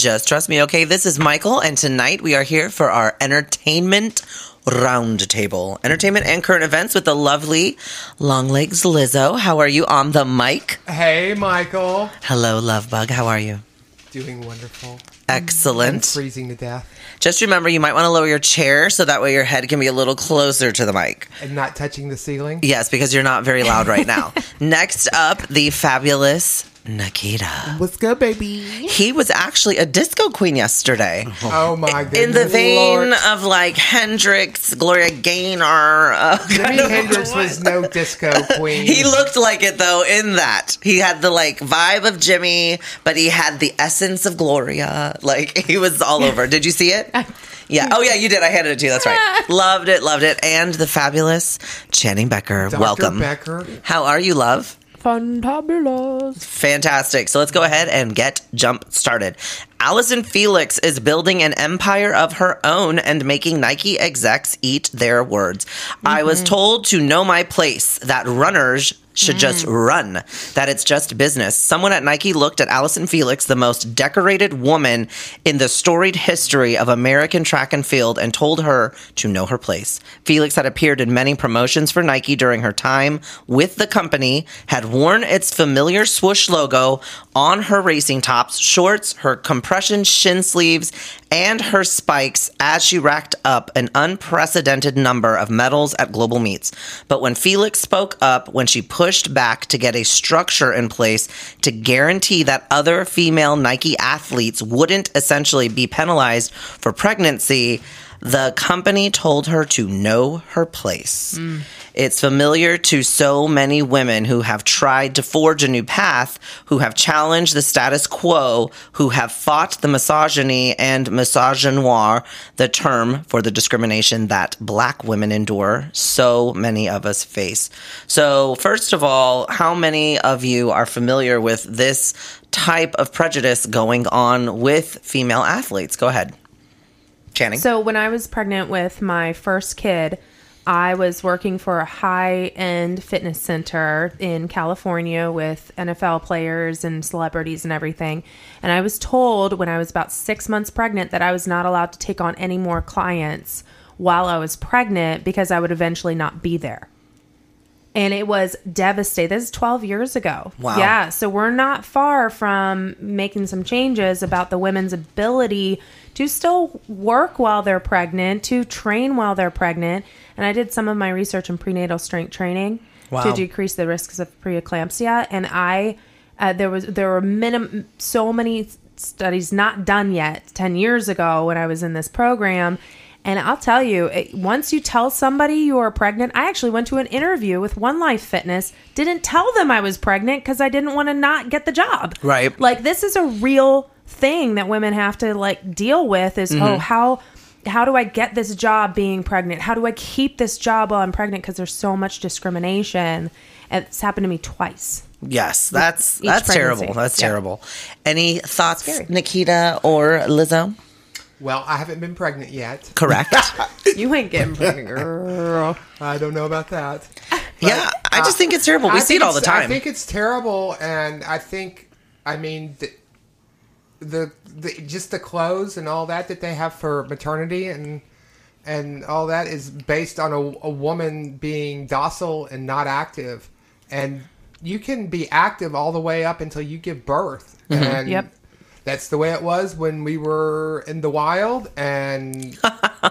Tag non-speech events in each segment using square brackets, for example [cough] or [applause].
Just trust me, okay? This is Michael, and tonight we are here for our entertainment roundtable. Entertainment and current events with the lovely Longlegs Lizzo. How are you on the mic? Hey, Michael. Hello, Lovebug. How are you? Doing wonderful. Excellent. Freezing to death Just remember, you might want to lower your chair so that way your head can be a little closer to the mic. and not touching the ceiling. Yes, because you're not very loud right now. [laughs] Next up, the fabulous Nikita. What's good, baby? He was actually a disco queen yesterday. Oh my goodness. In the vein Lord. of like Hendrix, Gloria Gaynor. Uh, [laughs] Jimi Hendrix was no disco queen. He looked like it though in that. He had the like vibe of Jimi, but he had the essence of Gloria. Like he was all over. Did you see it? [laughs] Yeah. Oh yeah, you did. I handed it to you. That's right. [laughs] loved it, loved it. And the fabulous Channing Becker. Dr. Welcome. Becker. How are you, love? Fantabulous. Fantastic. So let's go ahead and get jump started. Allyson Felix is building an empire of her own and making Nike execs eat their words. I was mm-hmm. told to know my place, that runners should just mm. run, that it's just business. Someone at Nike looked at Allyson Felix, the most decorated woman in the storied history of American track and field, and told her to know her place. Felix had appeared in many promotions for Nike during her time with the company, had worn its familiar swoosh logo on her racing tops, shorts, her compression shin sleeves, and her spikes as she racked up an unprecedented number of medals at global meets. But when Felix spoke up, when she pushed back to get a structure in place to guarantee that other female Nike athletes wouldn't essentially be penalized for pregnancy, the company told her to know her place. It's familiar to so many women who have tried to forge a new path, who have challenged the status quo, who have fought the misogyny and misogynoir, the term for the discrimination that black women endure, so many of us face. So, first of all, how many of you are familiar with this type of prejudice going on with female athletes? Go ahead. Channing. So when I was pregnant with my first kid, I was working for a high-end fitness center in California with NFL players and celebrities and everything. And I was told when I was about 6 months pregnant that I was not allowed to take on any more clients while I was pregnant because I would eventually not be there. And it was devastating. This is 12 years ago. Wow. Yeah. So we're not far from making some changes about the women's ability to still work while they're pregnant, to train while they're pregnant. And I did some of my research in prenatal strength training Wow. to decrease the risks of preeclampsia. And I, uh, there was there were minim so many studies not done yet 10 years ago when I was in this program. And I'll tell you, once you tell somebody you are pregnant, I actually went to an interview with One Life Fitness, didn't tell them I was pregnant because I didn't want to not get the job. Right. Like this is a real thing that women have to like deal with is oh mm-hmm. how how do I get this job being pregnant? How do I keep this job while I'm pregnant because there's so much discrimination. It's happened to me twice. Yes, that's that's pregnancy. terrible. That's Yeah. terrible. Any thoughts, Nikita or Lizzo? Well, I haven't been pregnant yet. Correct. [laughs] You ain't getting pregnant, girl. I don't know about that. [laughs] yeah, I just think it's terrible. We I see it all the time. I think it's terrible, and I think, I mean, the, the, the just the clothes and all that that they have for maternity and and all that is based on a, a woman being docile and not active, and you can be active all the way up until you give birth. Mm-hmm. And Yep. That's the way it was when we were in the wild, and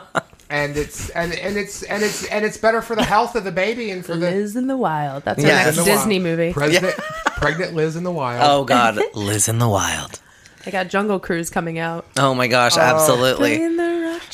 [laughs] and it's and, and it's and it's and it's better for the health of the baby and for the Liz in the Wild. That's our Yes. next in the Disney wild. movie. President, [laughs] pregnant Liz in the wild. oh God, Liz in the Wild. I got Jungle Cruise coming out. Oh my gosh, oh. absolutely. In the rock-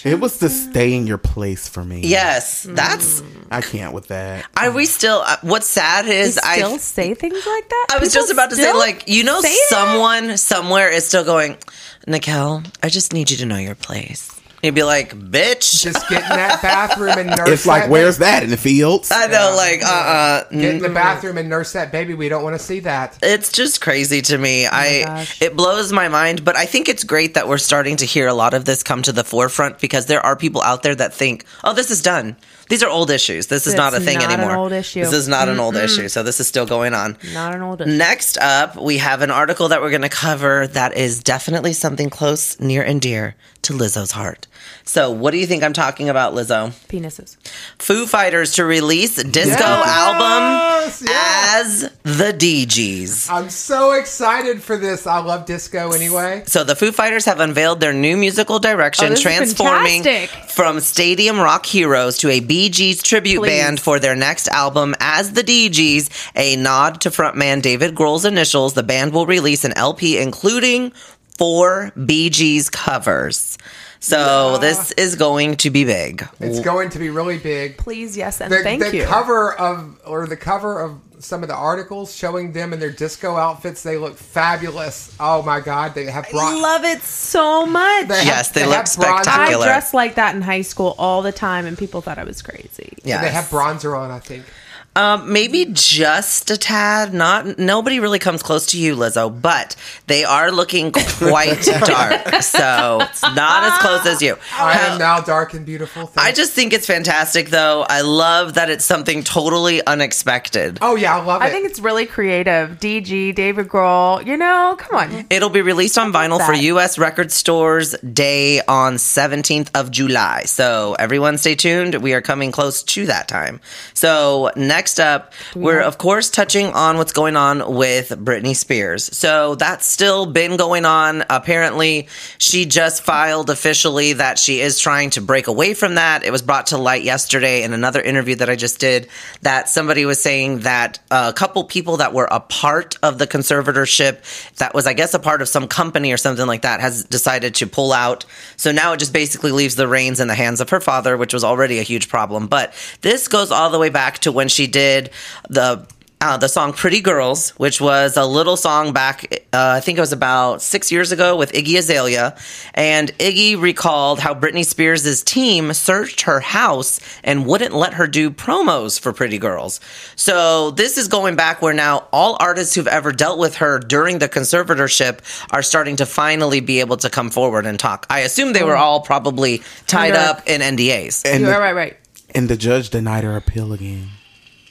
It was to stay in your place for me. Yes, that's. I can't with that. Are we still? Uh, what's sad is I. still say things like that. I was People just about to say, still like, you know, say that? someone somewhere is still going, Nikel, I just need you to know your place. You'd be like, bitch. Just get in that bathroom and [laughs] nurse. It's like, that where's that in the fields? I know, like, uh, uh Get in the bathroom and nurse that baby. We don't want to see that. it's just crazy to me. I gosh. it blows my mind, but I think it's great that we're starting to hear a lot of this come to the forefront because there are people out there that think, "Oh, this is done. These are old issues. This is It's not a thing not an anymore. old issue. This is not an old issue. So this is still going on." Not an old issue. Next up, we have an article that we're going to cover that is definitely something close, near, and dear to Lizzo's heart. So, what do you think I'm talking about, Lizzo? Penises. Foo Fighters to release disco Yes, album yeah. as the Dee Gees. I'm so excited for this. I love disco anyway. So the Foo Fighters have unveiled their new musical direction, Oh, transforming from stadium rock heroes to a Bee Gees tribute Please. band for their next album as the Dee Gees, a nod to frontman David Grohl's initials. The band will release an LP including four Bee Gees covers. So this is going to be big. It's going to be really big. Please, yes, and The, thank the you. cover of or the cover of some of the articles showing them in their disco outfits, they look fabulous. Oh my god, they have I love it so much. They have- Yes, they they look have bronze- I spectacular. dressed like that in high school all the time, and people thought I was crazy. Yeah, They have bronzer on, I think. Um, maybe just a tad. Not nobody really comes close to you, Lizzo, but they are looking quite [laughs] dark. So it's not as close as you. I am now dark and beautiful. I just think it's fantastic, though. I love that it's something totally unexpected. Oh yeah, I love it. I think it's really creative. DG, David Grohl, you know, come on. It'll be released on vinyl for. U.S. Record Stores Day on 17th of July. So everyone stay tuned. We are coming close to that time. So next up, we're of course touching on what's going on with Britney Spears. So that's still been going on. Apparently, she just filed officially that she is trying to break away from that. It was brought to light yesterday in another interview that I just did that somebody was saying that a couple people that were a part of the conservatorship that was I guess a part of some company or something like that has decided to pull out. So now it just basically leaves the reins in the hands of her father, which was already a huge problem. But this goes all the way back to when she did the uh, the song Pretty Girls, which was a little song back, uh, I think it was about six years ago with Iggy Azalea. And Iggy recalled how Britney Spears' team searched her house and wouldn't let her do promos for Pretty Girls. So this is going back where now all artists who've ever dealt with her during the conservatorship are starting to finally be able to come forward and talk. I assume they were all probably tied Under- up in NDAs. And You're the, right, right. and the judge denied her appeal again.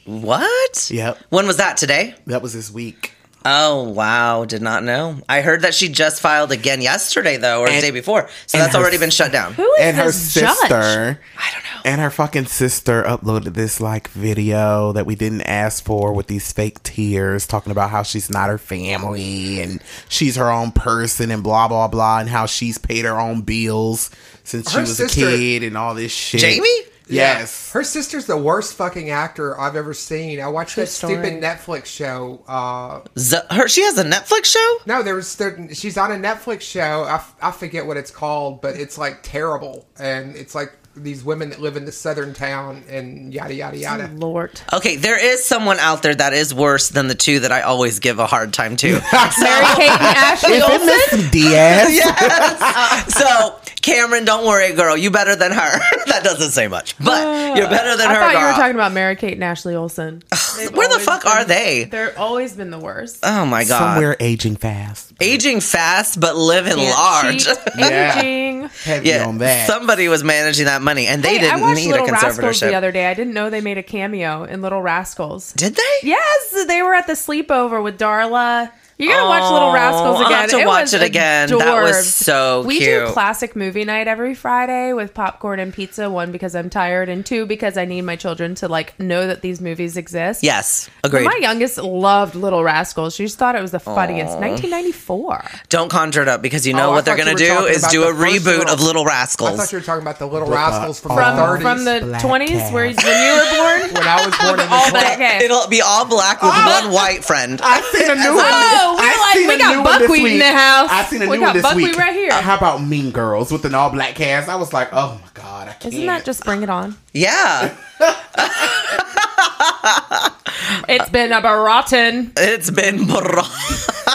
What? Yep. When was that today? That was this week. Oh wow, did not know. I heard that she just filed again yesterday though, or the day before. So that's her already been shut down. Who is and her this sister judge? I don't know. and her fucking sister uploaded this like video that we didn't ask for with these fake tears talking about how she's not her family and she's her own person and blah blah blah and how she's paid her own bills since she was sister- a kid and all this shit. Jamie? Yes. Her sister's the worst fucking actor I've ever seen. I watched that story. stupid Netflix show. Uh, Z- her she has a Netflix show. no, there was there, she's on a Netflix show. I, f- I forget what it's called, but it's like terrible, and it's like these women that live in the southern town and yada yada yada. Lord. Okay, there is someone out there that is worse than the two that I always give a hard time to. [laughs] Mary Kate and [laughs] Ashley If it Olsen? Miss Diaz, [laughs] so Cameron, don't worry, girl, you better than her. [laughs] that doesn't say much, but you're better than I her. I thought you were talking about Mary Kate and Ashley Olsen. Where the fuck been- are they? They're always been the worst. Oh my god, somewhere aging fast. aging fast but living Can't large. cheat, [laughs] Yeah. aging. Heavy yeah, on that. somebody was managing that money, and they Hey, didn't watched need a Little Rascals the other day. I didn't know they made a cameo in Little Rascals. Did they? Yes, they were at the sleepover with Darla. You gotta watch Little Oh, Rascals I'll again. have to watch was it again. That was adorbs. so we cute. do classic movie night every Friday with popcorn and pizza. One because I'm tired, and two because I need my children to like know that these movies exist. Yes, agreed. My youngest loved Little Rascals. She just thought it was the funniest. 1994. Don't conjure it up because you know Oh, what they're gonna do is do a reboot little- of Little Rascals. I thought you were talking about the Little With, Rascals from, From the 30s. from the Black 20s, where when you were born. [laughs] when I was born in the All 20s. black. It'll be all black with ah! one white friend. I've seen a new one. We're I like, seen we a got new one this buckwheat in week. the house. I seen a We new got one this buckwheat week. right here. How about Mean Girls with an all black cast? I was like, oh my god, I can't. Isn't that just bring it on? Yeah, [laughs] It's been a rotten. it's been brought.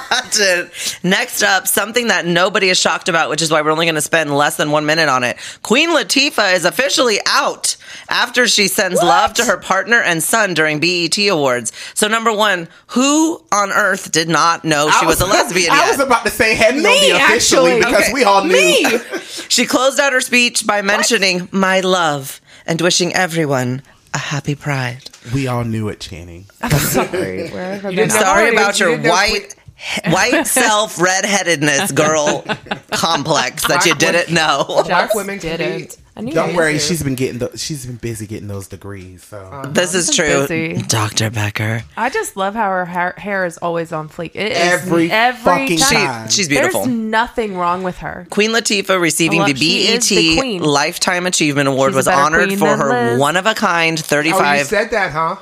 Question. Next up, something that nobody is shocked about, which is why we're only going to spend less than one minute on it. Queen Latifah is officially out after she sends love to her partner and son during BET Awards. So, number one, who on earth did not know she I was, a lesbian [laughs] I yet? was about to say hadn't known Me, officially actually. because Okay. we all knew. Me. [laughs] She closed out her speech by mentioning my love and wishing everyone a happy pride. we all knew it, Channing. Sorry, [laughs] where have I You been? didn't Sorry you about your white [laughs] white self redheadedness girl complex that you didn't know. Black women didn't. I Don't worry, did. she's been getting the, she's been busy getting those degrees. So uh-huh. This is true, busy. Dr. Becker. I just love how her hair, hair is always on fleek. It is Every every fucking She, time. time. she's beautiful. There's nothing wrong with her. Queen Latifah receiving I the love- she is BET the. Lifetime Achievement Award She's was honored for her one of a kind Oh, you 35 said that, huh?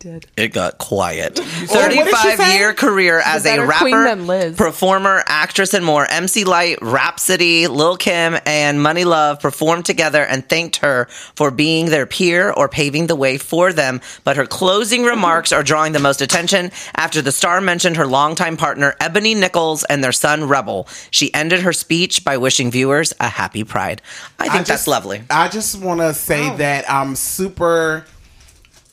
Did It got quiet. what did she 35 year career as a rapper, than performer, actress, and more. MC Lyte, Rapsody, Lil Kim, and Monie Love performed together and thanked her for being their peer or paving the way for them. But her closing mm-hmm. remarks are drawing the most attention after the star mentioned her longtime partner, Eboni Nichols, and their son, Rebel. She ended her speech by wishing viewers a happy pride. I think that's just- lovely. I just want to say Oh. that I'm super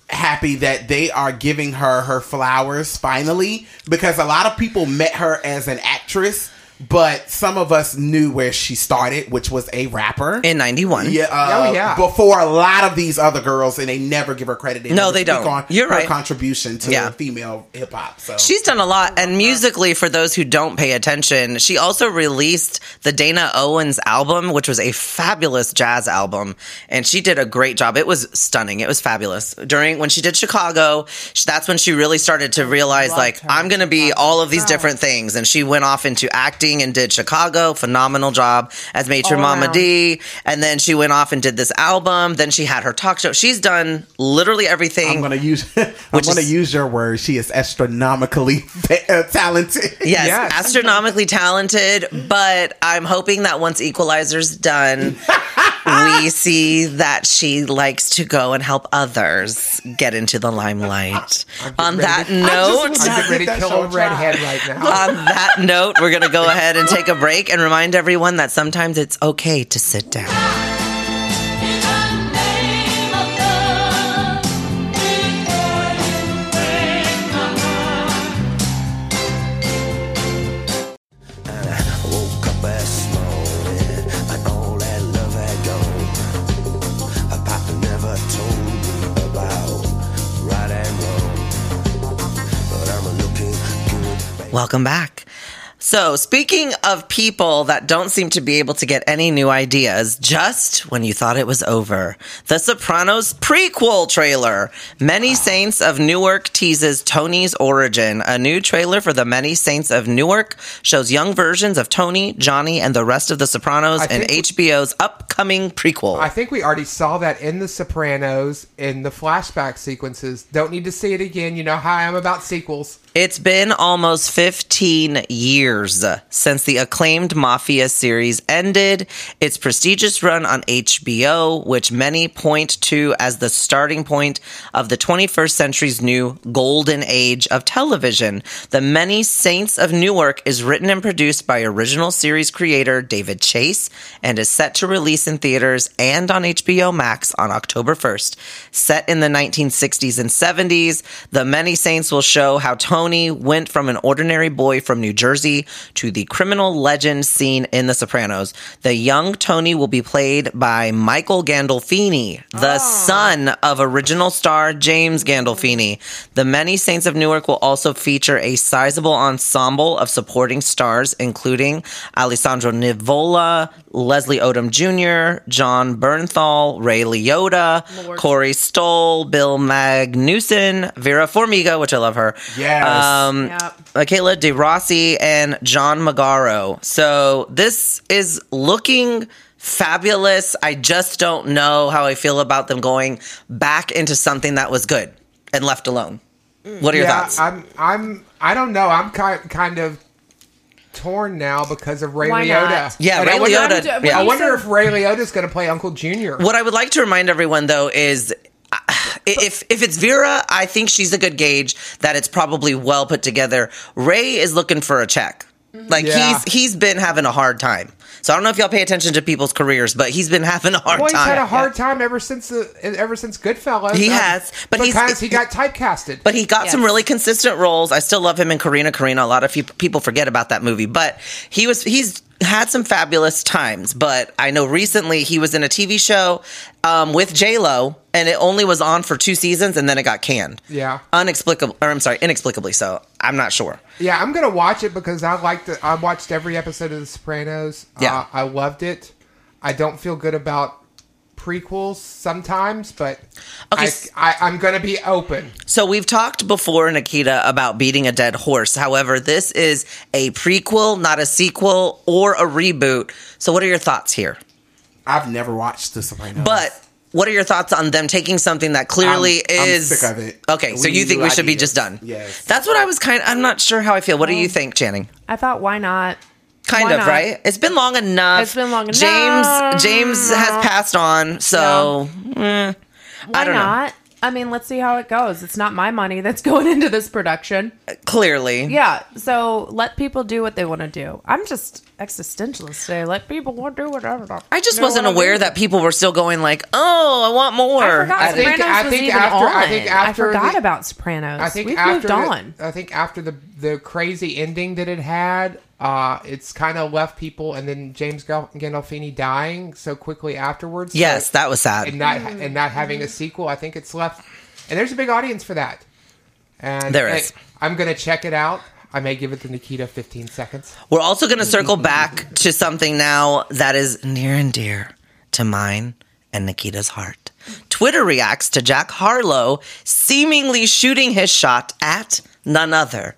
happy that they are giving her her flowers finally because a lot of people met her as an actress but some of us knew where she started which was a rapper In 91. yeah, uh, Oh, yeah. Before a lot of these other girls, and they never give her credit. They No, they don't. On You're her right. contribution to Yeah. female hip hop. So She's done a lot. And musically, for those who don't pay attention, she also released the Dana Owens album, which was a fabulous jazz album. And she did a great job. It was stunning. It was fabulous. During when she did Chicago, sh- that's when she really started to realize, like, her I'm going to be all of these different things. And she went off into acting and did Chicago. Phenomenal job as Matron All Mama around. D. And then she went off and did this album. Then she had her talk show. She's done literally everything. I'm gonna use. [laughs] I'm gonna is- use your word. She is astronomically [laughs] uh, talented. Yes, Yes. astronomically talented, but I'm hoping that once Equalizer's done, [laughs] Ah! we see that she likes to go and help others get into the limelight. [laughs] On that to- note, I'm getting ready to kill a redhead right now. [laughs] on that note, we're going to go ahead and take a break and remind everyone that sometimes it's okay to sit down. Welcome back. So, speaking of people that don't seem to be able to get any new ideas just when you thought it was over, The Sopranos prequel trailer. Many Saints of Newark teases Tony's origin. A new trailer for The Many Saints of Newark shows young versions of Tony, Johnny, and the rest of The Sopranos in HBO's upcoming prequel. I think we already saw that in The Sopranos in the flashback sequences. Don't need to see it again. You know how I am about sequels. It's been almost 15 years Uh, since the acclaimed Mafia series ended its prestigious run on HBO, which many point to as the starting point of the 21st century's new golden age of television. The Many Saints of Newark is written and produced by original series creator David Chase and is set to release in theaters and on HBO Max on October 1st. Set in the 1960s and 70s, The Many Saints will show how Tony went from an ordinary boy from New Jersey to the criminal legend seen in The Sopranos. The young Tony will be played by Michael Gandolfini, the son of original star James Gandolfini. The Many Saints of Newark will also feature a sizable ensemble of supporting stars, including Alessandro Nivola, Leslie Odom Jr., Jon Bernthal, Ray Liotta, Corey Stoll, Bill Magnussen, Vera Farmiga, which I love her. Yes. Um, Yep. Michela De Rossi and John Magaro. So this is looking fabulous. I just don't know how I feel about them going back into something that was good and left alone. What are your yeah, thoughts? I'm. I'm. I don't know. I'm kind kind of torn now because of Ray Why Liotta. not? Yeah, And I Ray wonder- Liotta, I yeah. wonder if Ray Liotta's going to play Uncle Junior. What I would like to remind everyone, though, is uh, if if it's Vera, I think she's a good gauge that it's probably well put together. Ray is looking for a check. Like Yeah. he's he's been having a hard time. So I don't know if y'all pay attention to people's careers, but he's been having a hard Well, he's time. had a hard time ever since the ever since Goodfellas. He Um, has, but he's- because he got typecasted. But he got some really consistent roles. I still love him in Corrina Corrina. A lot of people forget about that movie, but he was he's had some fabulous times. But I know recently he was in a TV show um, with J Lo, and it only was on for two seasons, and then it got canned. Yeah. unexplicable. Or I'm sorry, inexplicably. So I'm not sure. Yeah, I'm gonna watch it because I liked it. I watched every episode of The Sopranos. Yeah. uh, I loved it. I don't feel good about prequels sometimes, but Okay, I, s- I, I'm gonna be open. So we've talked before, Nikita, about beating a dead horse. However, this is a prequel, not a sequel or a reboot. So what are your thoughts here? I've never watched The Sopranos. But what are your thoughts on them taking something that clearly I'm- I'm is sick of it. Okay, We so you think new we should be just done? Yes. That's what I was kind I'm not sure how I feel. What do you um, think, Channing? I thought, why not? Kind Why of, not? right? It's been long enough. It's been long James enough. James James has passed on, so eh, Why I don't know. not? I mean, let's see how it goes. It's not my money that's [laughs] going into this production. Clearly. Yeah, so let people do what they want to do. I'm just existentialist today. Let people want to do whatever. I just wasn't wanna aware that people were still going like, "Oh, I want more." I forgot I think- Sopranos I was think even after- on. I think after forgot the- about Sopranos. I think We've after moved the, on. I think after the the crazy ending that it had, uh, it's kind of left people, and then James Gal- Gandolfini dying so quickly afterwards. so- yes, that was sad. and not and not having a sequel. I think it's left, and there's a big audience for that. And There hey. I'm gonna check it out. I may give it to Nikita 15 seconds. We're also going to circle back to something now that is near and dear to mine and Nikita's heart. Twitter reacts to Jack Harlow seemingly shooting his shot at none other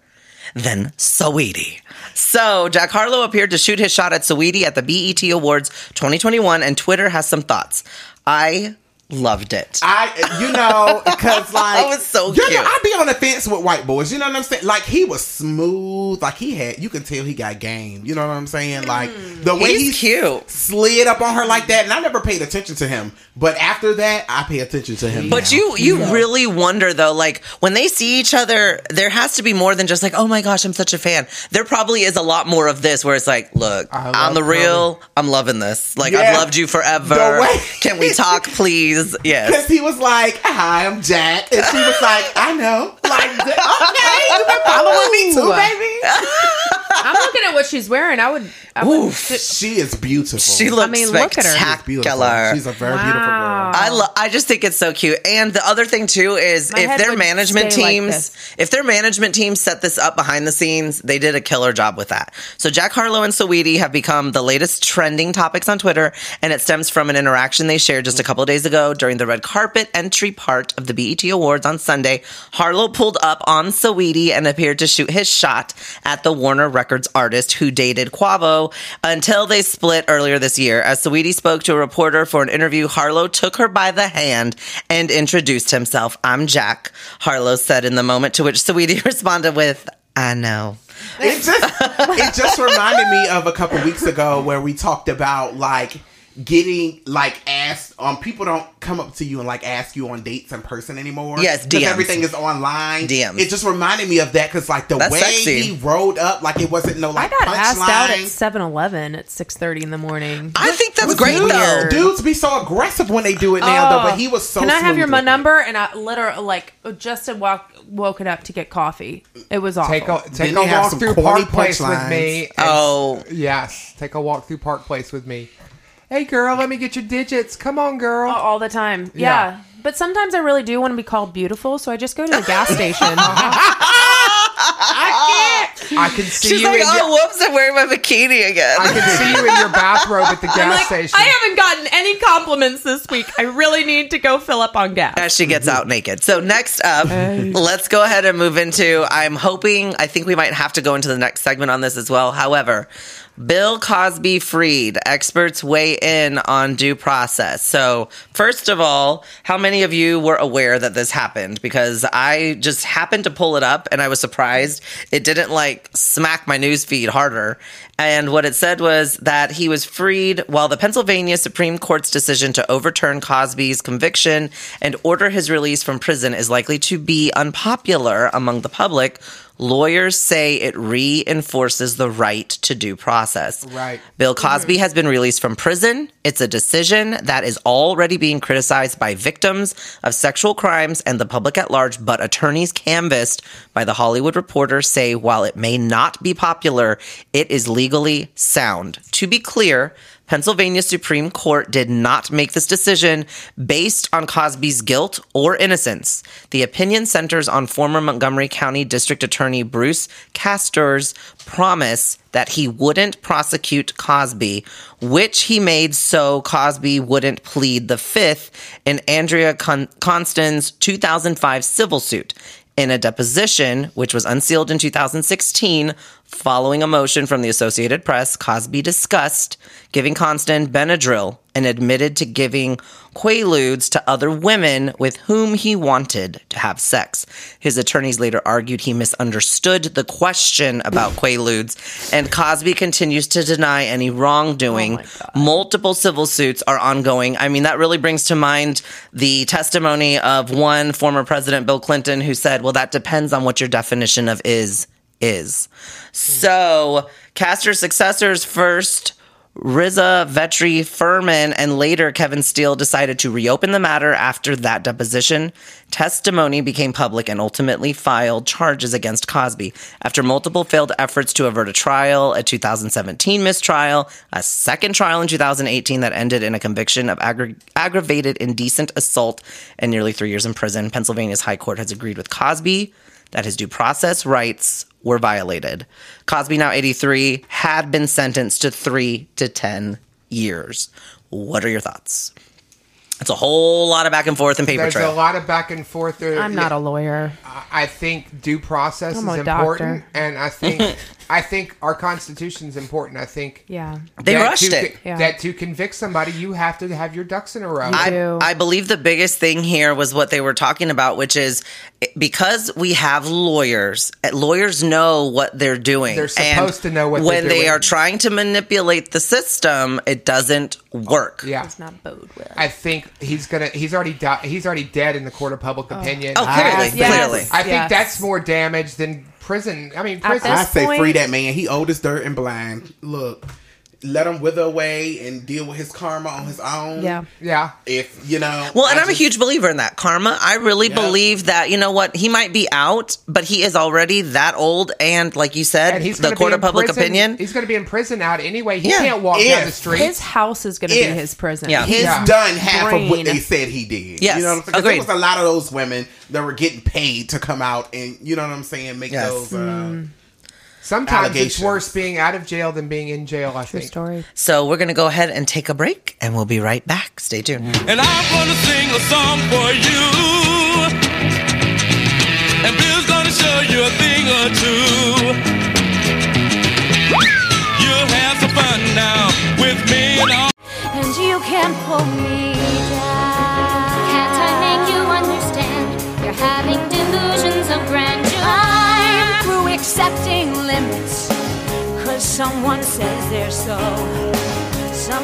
than Saweetie. So, Jack Harlow appeared to shoot his shot at Saweetie at the BET Awards 2021, and Twitter has some thoughts. I loved it. I, you know, [laughs] because like I was so you cute. Know, I be on the fence with white boys. You know what I'm saying? Like he was smooth. Like he had, you can tell he got game. You know what I'm saying? Like mm. the way He's he cute. slid up on her like that, and I never paid attention to him. But after that, I pay attention to him. But now. you you really wonder though, like when they see each other, there has to be more than just like, oh my gosh, I'm such a fan. There probably is a lot more of this where it's like, look, on the real, I'm loving this. Like I've loved you forever. Way- Can we talk, [laughs] please? Because Yes. he was like, "Hi, I'm Jack," and she was like, "I know." Like, [laughs] okay, you've been following me too, baby. [laughs] I'm looking at what she's wearing. I would. I would She is beautiful. She looks mean, look at her. She's spectacular. She's a very beautiful Wow. girl. I lo- I just think it's so cute. And the other thing too is My if their management stay like teams if their management team set this up behind the scenes, they did a killer job with that. So Jack Harlow and Saweetie have become the latest trending topics on Twitter, and it stems from an interaction they shared just a couple days ago during the red carpet entry part of the BET Awards on Sunday. Harlow pulled up on Saweetie and appeared to shoot his shot at the Warner Records artist who dated Quavo until they split earlier this year. As Saweetie spoke to a reporter for an interview, Harlow took her by the hand and introduced himself. I'm Jack, Harlow said in the moment, to which Saweetie [laughs] responded with, I know. it just it just reminded me of a couple weeks ago where we talked about like getting like asked um people don't come up to you and like ask you on dates in person anymore. Yes, 'Cause DMs. everything is online. DMs. It just reminded me of that because like the That's way sexy. he rolled up, like it wasn't no like. I like got asked out at punchline. 7-Eleven at 6.30 in the morning. I think that's great dudes, though. Dudes be so aggressive when they do it now, though. But he was so. Oh. Can I have your with it. number? And I literally like just had walk, woken up to get coffee. It was awful. Take a take a walk through corny Park Place with me. and- Oh. yes, take a walk through Park Place with me. Hey girl, let me get your digits. Come on, girl. all the time. Yeah. Yeah. But sometimes I really do want to be called beautiful, so I just go to the gas [laughs] station. [laughs] I can I can see you. She's you like, in oh, your, whoops, I'm wearing my bikini again. I can see you in your bathrobe at the gas I'm like, station. I haven't gotten any compliments this week. I really need to go fill up on gas. as she gets out naked. So next up, let's go ahead and move into. I'm hoping. I think we might have to go into the next segment on this as well. However, Bill Cosby freed. Experts weigh in on due process. So, first of all, how many of you were aware that this happened? Because I just happened to pull it up and I was surprised it didn't like smack my news feed harder. And what it said was that he was freed while the Pennsylvania Supreme Court's decision to overturn Cosby's conviction and order his release from prison is likely to be unpopular among the public. Lawyers say it reinforces the right to due process. Right. Bill Cosby mm-hmm. has been released from prison. It's a decision that is already being criticized by victims of sexual crimes and the public at large, but attorneys canvassed by the Hollywood Reporter say while it may not be popular, it is legally sound. To be clear, Pennsylvania Supreme Court did not make this decision based on Cosby's guilt or innocence. The opinion centers on former Montgomery County District Attorney Bruce Castor's promise that he wouldn't prosecute Cosby, which he made so Cosby wouldn't plead the fifth in Andrea Con- Constand's 2005 civil suit. In a deposition, which was unsealed in 2016, following a motion from the Associated Press, Cosby discussed giving Constand Benadryl and admitted to giving quaaludes to other women with whom he wanted to have sex. His attorneys later argued he misunderstood the question about quaaludes, and Cosby continues to deny any wrongdoing. Oh Multiple civil suits are ongoing. I mean, that really brings to mind the testimony of one former president, Bill Clinton, who said, Well, that depends on what your definition of is is. Hmm. So, Castor's successors first. Risa Vetri Ferman and later Kevin Steele decided to reopen the matter after that deposition. Testimony became public and ultimately filed charges against Cosby. After multiple failed efforts to avert a trial, a 2017 mistrial, a second trial in 2018 that ended in a conviction of aggra- aggravated indecent assault and nearly three years in prison, Pennsylvania's High Court has agreed with Cosby that his due process rights were violated. Cosby, now 83, had been sentenced to three to 10 years. What are your thoughts? It's a whole lot of back and forth and paper There's trail. a lot of back and forth there. I'm not a lawyer. I think due process I'm is a important, doctor. and I think [laughs] I think our Constitution's important. I think Yeah. They that rushed to, it. Yeah. That to convict somebody, you have to have your ducks in a row. I- I, do. I believe the biggest thing here was what they were talking about, which is because we have lawyers, eh, lawyers know what they're doing. They're supposed to know what they're doing when they doing. are trying to manipulate the system, it doesn't work. yeah, It's not bode well. I think he's gonna. He's already di- He's already dead in the court of public oh. opinion. Oh, clearly, I think, Yes. clearly. I think Yes. that's more damage than prison. I mean, prison. I say point- free that man. He old as dirt and blind. Look, let him wither away and deal with his karma on his own. Yeah. yeah, If you know. Well, and I I'm a huge believer in that karma. I really Yeah. believe that you know what he might be out, but he is already that old, and like you said, and he's the gonna court be of in public prison. opinion. He's going to be in prison out anyway. He Yeah. can't walk If down the street. His house is going to be his prison. Yeah. He's Yeah. done half of what Brain. they said he did. Yes, you know what I'm saying? 'Cause agreed. There was a lot of those women that were getting paid to come out and you know what I'm saying, make Yes. those. Uh, Mm. Sometimes it's worse being out of jail than being in jail. I True think. story. So we're gonna go ahead and take a break, and we'll be right back. Stay tuned. And I'm gonna sing a song for you. And Bill's gonna show you a thing or two. You'll have some fun now with me and all. and you can't pull me down. Can't I make you understand? You're having delusions of grandeur. I'm through accepting limits, cause someone says they're so.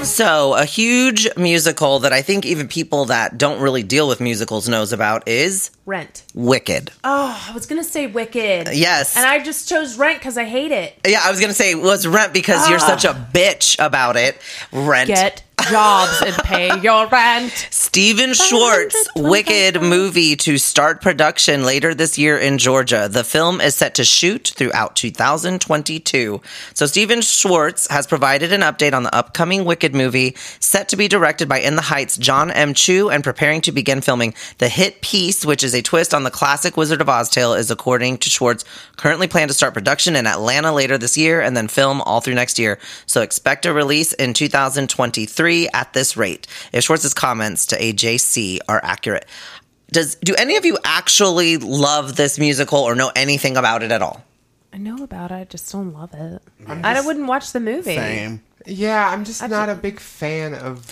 So, a huge musical that I think even people that don't really deal with musicals knows about is Rent. Wicked. Oh, I was going to say Wicked. Yes. And I just chose Rent because I hate it. Yeah, I was gonna say it was Rent because you're ah. such a bitch about it. Rent. Get jobs and pay your rent. Stephen Schwartz Wicked movie to start production later this year in Georgia. The film is set to shoot throughout 2022. So Stephen Schwartz has provided an update on the upcoming Wicked movie set to be directed by In the Heights Jon M. Chu and preparing to begin filming. The hit piece, which is a twist on the classic Wizard of Oz tale, is according to Schwartz currently planned to start production in Atlanta later this year and then film all through next year. So expect a release in 2023 at this rate. If Schwartz's comments to AJC are accurate. Does do any of you actually love this musical or know anything about it at all? I know about it. I just don't love it. I wouldn't watch the movie. Same. Yeah, I'm just not a big fan of.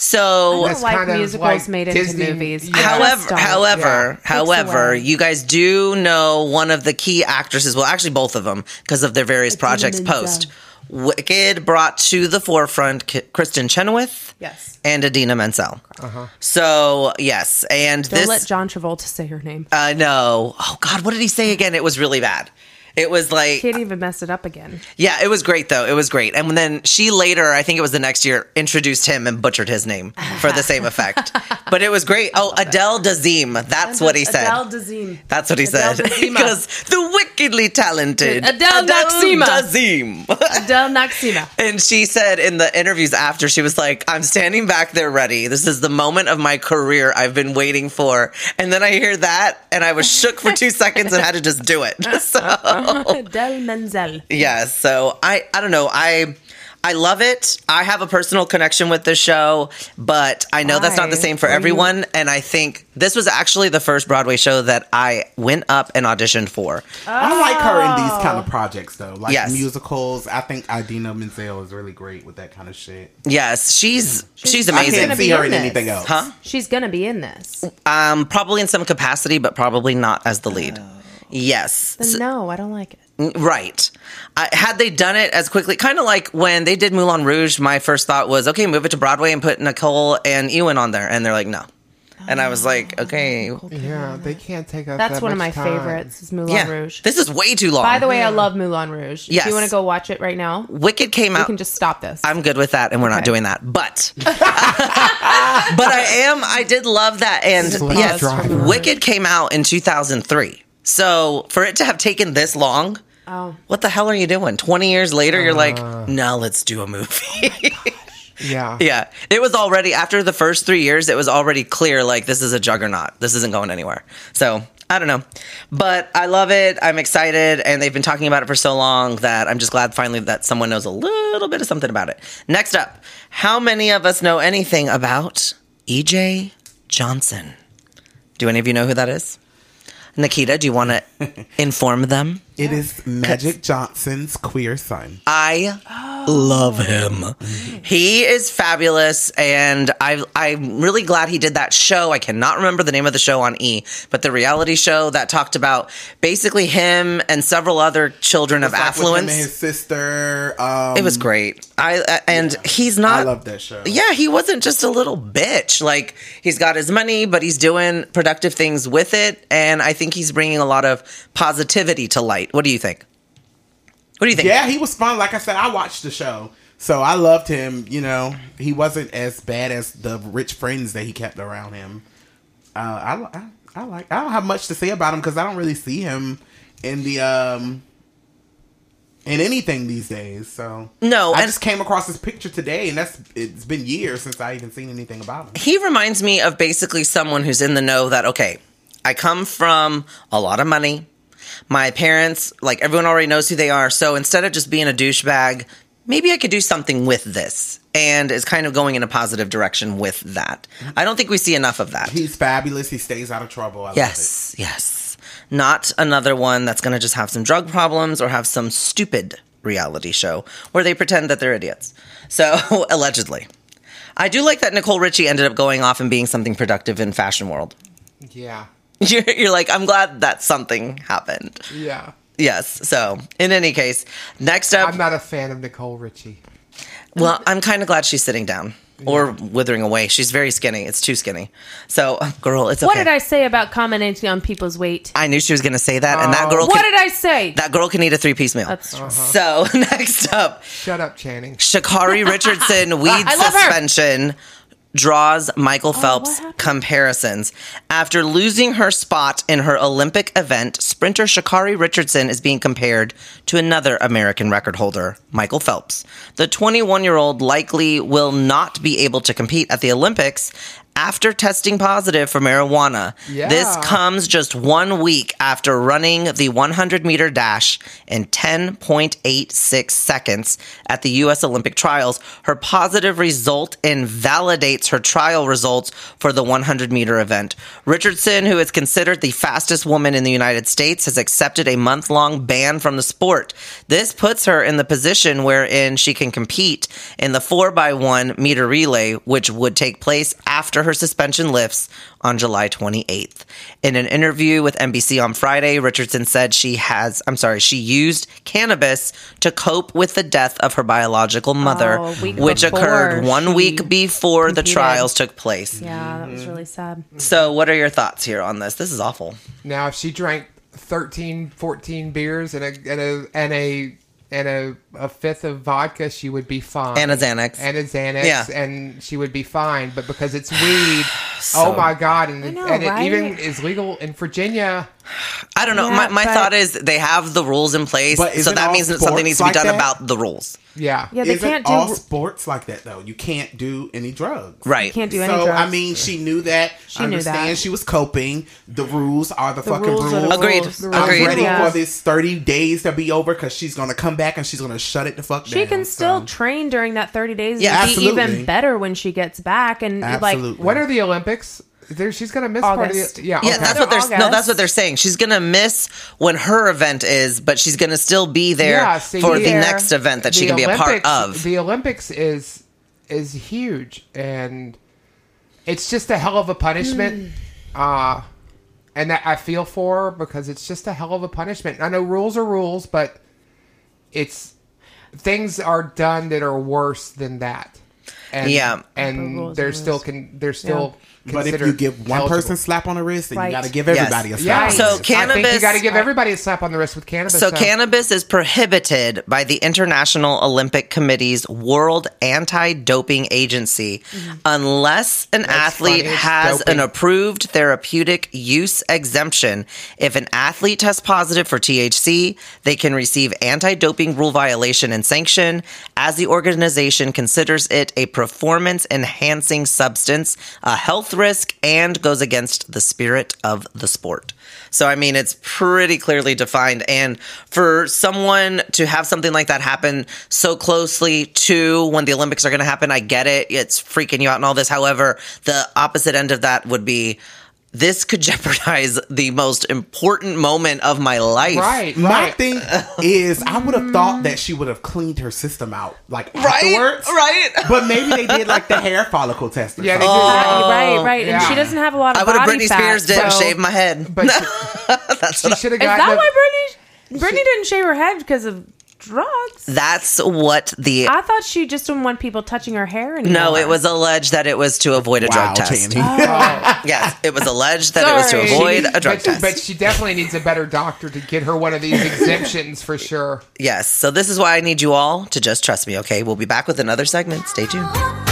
So I That's like kind of musicals like made into Disney- movies. Yeah. However, however, Yeah. however, away. you guys do know one of the key actresses. Well, actually, both of them because of their various projects post. Wicked brought to the forefront K- Kristin Chenoweth yes. and Idina Menzel. Uh-huh. So yes, and Don't this let John Travolta say her name. I know. Oh God, what did he say again? It was really bad. It was like Can't even mess it up again. yeah, it was great though. It was great. And then she later, I think it was the next year, introduced him and butchered his name for the same effect. [laughs] But it was great. Oh, Adele Dazim. That's what he said. Adele Dazim. That's what he Adele said. [laughs] Because the wickedly talented Adele Dazeema. Dazeem. [laughs] Adele Naxima. and she said in the interviews after, she was like, I'm standing back there ready. This is the moment of my career I've been waiting for. And then I hear that and I was shook for two seconds and had to just do it. So [laughs] [laughs] Adele Menzel. yeah so i i don't know i i love it i have a personal connection with this show but i know that's not the same for Were you- everyone and i think this was actually the first broadway show that i went up and auditioned for I like her in these kind of projects though, like Yes. musicals. I think Idina Menzel is really great with that kind of shit. yes she's she's, I amazing can't see her in in anything else. huh She's gonna be in this. um probably in some capacity but probably not as the lead yes Then no, I don't like it. Right. I, had they done it as quickly, kind of like when they did Moulin Rouge, my first thought was, okay, move it to Broadway and put Nicole and Ewan on there. And they're like, no. And I was oh, like, okay. Yeah, they can't take up. That's that one of my time. favorites. Is Moulin Yeah. Rouge. This is way too long. By the way, I love Moulin Rouge. Yes. If you want to go watch it right now, Wicked came we out. can just stop this. I'm good with that, and we're not doing that. But, [laughs] [laughs] but I am. I did love that, and yes. Wicked came out in 2003. So for it to have taken this long, oh, what the hell are you doing? 20 years later, you're like, uh. now let's do a movie. [laughs] Yeah. Yeah, it was already after the first three years. It was already clear like this is a juggernaut. This isn't going anywhere. So I don't know, but I love it. I'm excited, and they've been talking about it for so long that I'm just glad finally that someone knows a little bit of something about it. Next up, how many of us know anything about E.J. Johnson? Do any of you know who that is? Nikita, do you want to [laughs] inform them? It is Magic Johnson's queer son. I love him. He is fabulous, and I I'm really glad he did that show. I cannot remember the name of the show on E, but the reality show that talked about basically him and several other children of Like with him affluence. and his sister. Um, it was great. I uh, and he's not. I love that show. Yeah, he wasn't just a little bitch. Like he's got his money, but he's doing productive things with it, and I think he's bringing a lot of positivity to light. What do you think? What do you think? Yeah, he was fun. Like I said, I watched the show. So I loved him. You know, he wasn't as bad as the rich friends that he kept around him. Uh, I, I, I like. I don't have much to say about him because I don't really see him in the um in anything these days. So No, I just came across his picture today, and that's it's been years since I even seen anything about him. he reminds me of basically someone who's in the know that okay i come from a lot of money my parents like everyone already knows who they are so instead of just being a douchebag maybe i could do something with this and is kind of going in a positive direction with that i don't think we see enough of that He's fabulous. He stays out of trouble. I yes yes not another one that's going to just have some drug problems or have some stupid reality show where they pretend that they're idiots so [laughs] allegedly I do like that Nicole Richie ended up going off and being something productive in fashion world. Yeah. [laughs] You're, you're like, I'm glad that something happened. Yeah. Yes. So, in any case, next up, I'm not a fan of Nicole Richie. well, I'm kind of glad she's sitting down or withering away. She's very skinny. It's too skinny. So, [laughs] girl, it's okay. what did I say about commenting on people's weight? I knew she was going to say that, and that girl. Oh. What Can, did I say? that girl can eat a three piece meal. That's true. Uh-huh. So [laughs] next up, Shut up, Channing. Sha'Carri Richardson weed I love her. Draws Michael oh, Phelps happened? comparisons. After losing her spot in her Olympic event, sprinter Sha'Carri Richardson is being compared to another American record holder, Michael Phelps. The 21 year old likely will not be able to compete at the Olympics after testing positive for marijuana. Yeah. This comes just one week after running the 100 meter dash in 10.86 seconds at the U.S. Olympic trials. Her positive result invalidates her trial results for the 100 meter event. Richardson, who is considered the fastest woman in the United States, has accepted a month long ban from the sport. This puts her in the position wherein she can compete in the 4x1 meter relay, which would take place after her suspension lifts on July 28th. In an interview with NBC on Friday, Richardson said she has, I'm sorry, she used cannabis to cope with the death of her biological mother, Oh, which occurred one week before the trials took place. Yeah, that was really sad. So, what are your thoughts here on this? This is awful. Now, if she drank 13, 14 beers and a and a and a and a, a fifth of vodka, she would be fine. And a Xanax. And a Xanax, Yeah. and she would be fine. But because it's weed, [sighs] oh my god! And, know, and it even is legal in Virginia. I don't know. Yeah, my my but- thought is they have the rules in place, But so that means that something needs to be like done that? about the rules. Yeah. Yeah, they Isn't can't do. all sports like that though. You can't do any drugs. Right. can't do any so drugs. I mean, she knew that. She I knew understand that. she was coping. The rules are the, fucking rules rules. are the Agreed. rules. I'm I'm Agreed. ready Yeah. for this 30 days to be over because she's gonna come back and she's gonna shut it the fuck down. She can still so. train during that 30 days Yeah, and be even better when she gets back. And Absolutely. like, When are the Olympics? There, she's gonna miss part of August. the. Yeah. Yeah, okay. that's what they're no. That's what they're saying. She's gonna miss when her event is, but she's gonna still be there Yeah, see, for the next event that she the can be a part of. The Olympics is is huge, and it's just a hell of a punishment. Uh and that I feel for because it's just a hell of a punishment. I know rules are rules, but it's things are done that are worse than that. And, Yeah. And rules they're are still rules. con- they're still. But if you give one eligible. person slap on the wrist, then Right. you got to give Yes. everybody a slap. on the So wrist. I think cannabis- you got to give everybody a slap on the wrist with cannabis. So now. cannabis is prohibited by the International Olympic Committee's World Anti-Doping Agency mm-hmm. unless an athlete funny, has doping. an approved therapeutic use exemption. If an athlete tests positive for THC, they can receive anti-doping rule violation and sanction as the organization considers it a performance enhancing substance, a health risk and goes against the spirit of the sport. So, I mean, it's pretty clearly defined. And for someone to have something like that happen so closely to when the Olympics are going to happen, I get it. It's freaking you out and all this. However, the opposite end of that would be this could [laughs] jeopardize the most important moment of my life. right, My right. thing is, I would have thought that she would have cleaned her system out like Right? afterwards. Right? [laughs] But maybe they did like the hair follicle test. Or Yeah, they something. did. right, right, right. And she doesn't have a lot of I would have Britney fat, Spears did and so- shaved my head. But she, [laughs] she should have Is that a- why Britney? Britney didn't shave her head because of drugs. That's what the. I thought she just didn't want people touching her hair anymore. no, it was alleged that it was to avoid a Wow, drug test. Channing. Oh. [laughs] Yes, it was alleged that it was to Sorry. avoid a drug but, test. but she definitely needs a better doctor to get her one of these exemptions for sure. yes, so this is why I need you all to just trust me, okay? We'll be back with another segment. Stay tuned. Because